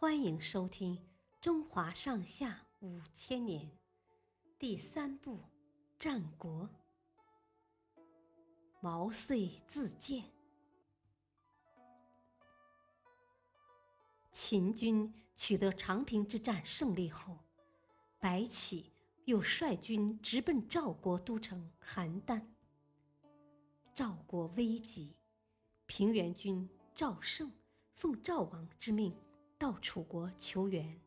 欢迎收听《中华上下五千年》第三部《战国》。毛遂自荐。秦军取得长平之战胜利后，白起又率军直奔赵国都城邯郸。赵国危急，平原君赵胜奉赵王之命。到楚国求援，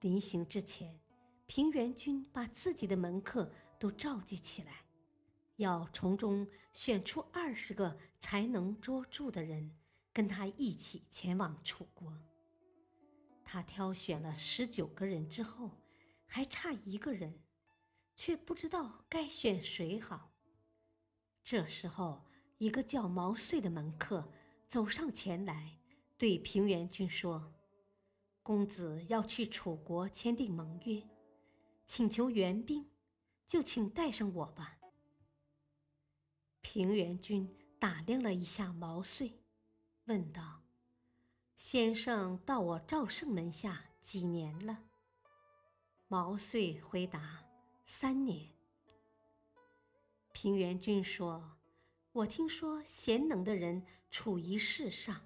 临行之前，平原君把自己的门客都召集起来，要从中选出二十个才能捉住的人，跟他一起前往楚国。他挑选了十九个人之后，还差一个人，却不知道该选谁好。这时候，一个叫毛遂的门客走上前来，对平原君说。公子要去楚国签订盟约，请求援兵，就请带上我吧。平原君打量了一下毛遂，问道：“先生到我赵胜门下几年了？”毛遂回答：“三年。”平原君说：“我听说贤能的人处于世上。”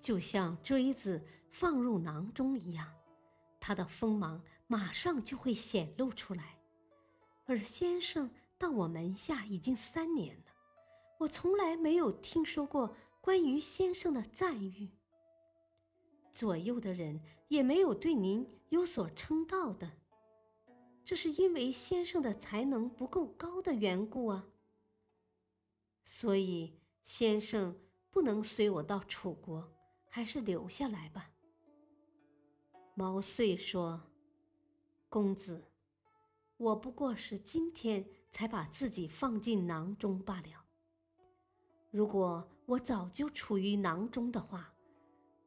就像锥子放入囊中一样，他的锋芒马上就会显露出来。而先生到我门下已经三年了，我从来没有听说过关于先生的赞誉。左右的人也没有对您有所称道的，这是因为先生的才能不够高的缘故啊。所以先生不能随我到楚国。还是留下来吧。毛遂说：“公子，我不过是今天才把自己放进囊中罢了。如果我早就处于囊中的话，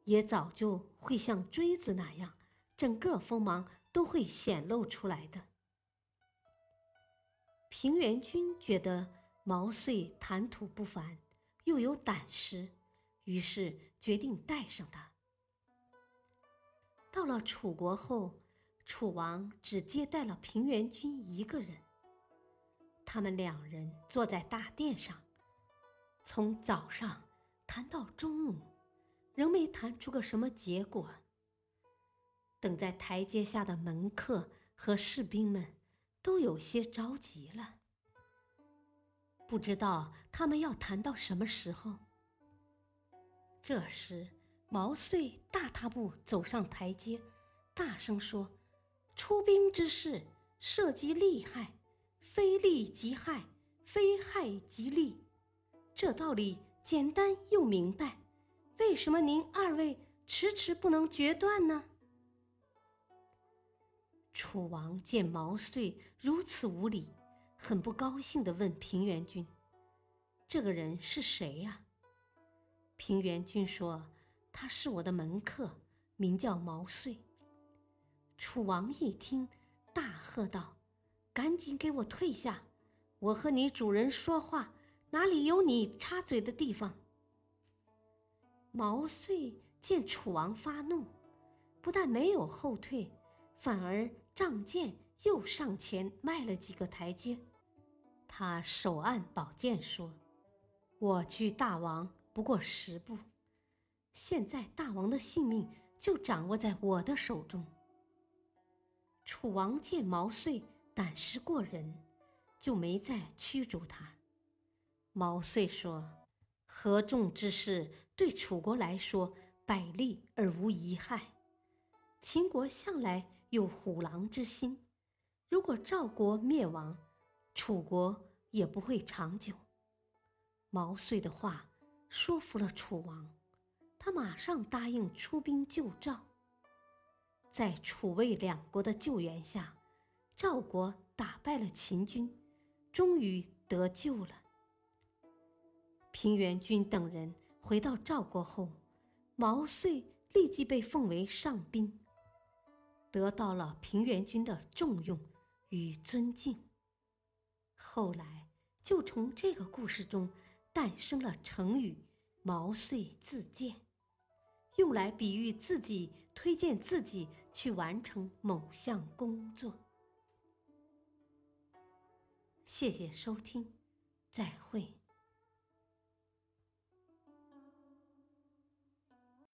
也早就会像锥子那样，整个锋芒都会显露出来的。”平原君觉得毛遂谈吐不凡，又有胆识。于是决定带上他。到了楚国后，楚王只接待了平原君一个人。他们两人坐在大殿上，从早上谈到中午，仍没谈出个什么结果。等在台阶下的门客和士兵们都有些着急了，不知道他们要谈到什么时候。这时，毛遂大踏步走上台阶，大声说：“出兵之事涉及利害，非利即害，非害即利。这道理简单又明白，为什么您二位迟迟不能决断呢？”楚王见毛遂如此无礼，很不高兴地问平原君：“这个人是谁呀？”平原君说：“他是我的门客，名叫毛遂。”楚王一听，大喝道：“赶紧给我退下！我和你主人说话，哪里有你插嘴的地方？”毛遂见楚王发怒，不但没有后退，反而仗剑又上前迈了几个台阶。他手按宝剑说：“我距大王。”不过十步，现在大王的性命就掌握在我的手中。楚王见毛遂胆识过人，就没再驱逐他。毛遂说：“合众之事对楚国来说百利而无一害。秦国向来有虎狼之心，如果赵国灭亡，楚国也不会长久。”毛遂的话。说服了楚王，他马上答应出兵救赵。在楚魏两国的救援下，赵国打败了秦军，终于得救了。平原君等人回到赵国后，毛遂立即被奉为上宾，得到了平原君的重用与尊敬。后来就从这个故事中。诞生了成语“毛遂自荐”，用来比喻自己，推荐自己去完成某项工作。谢谢收听，再会。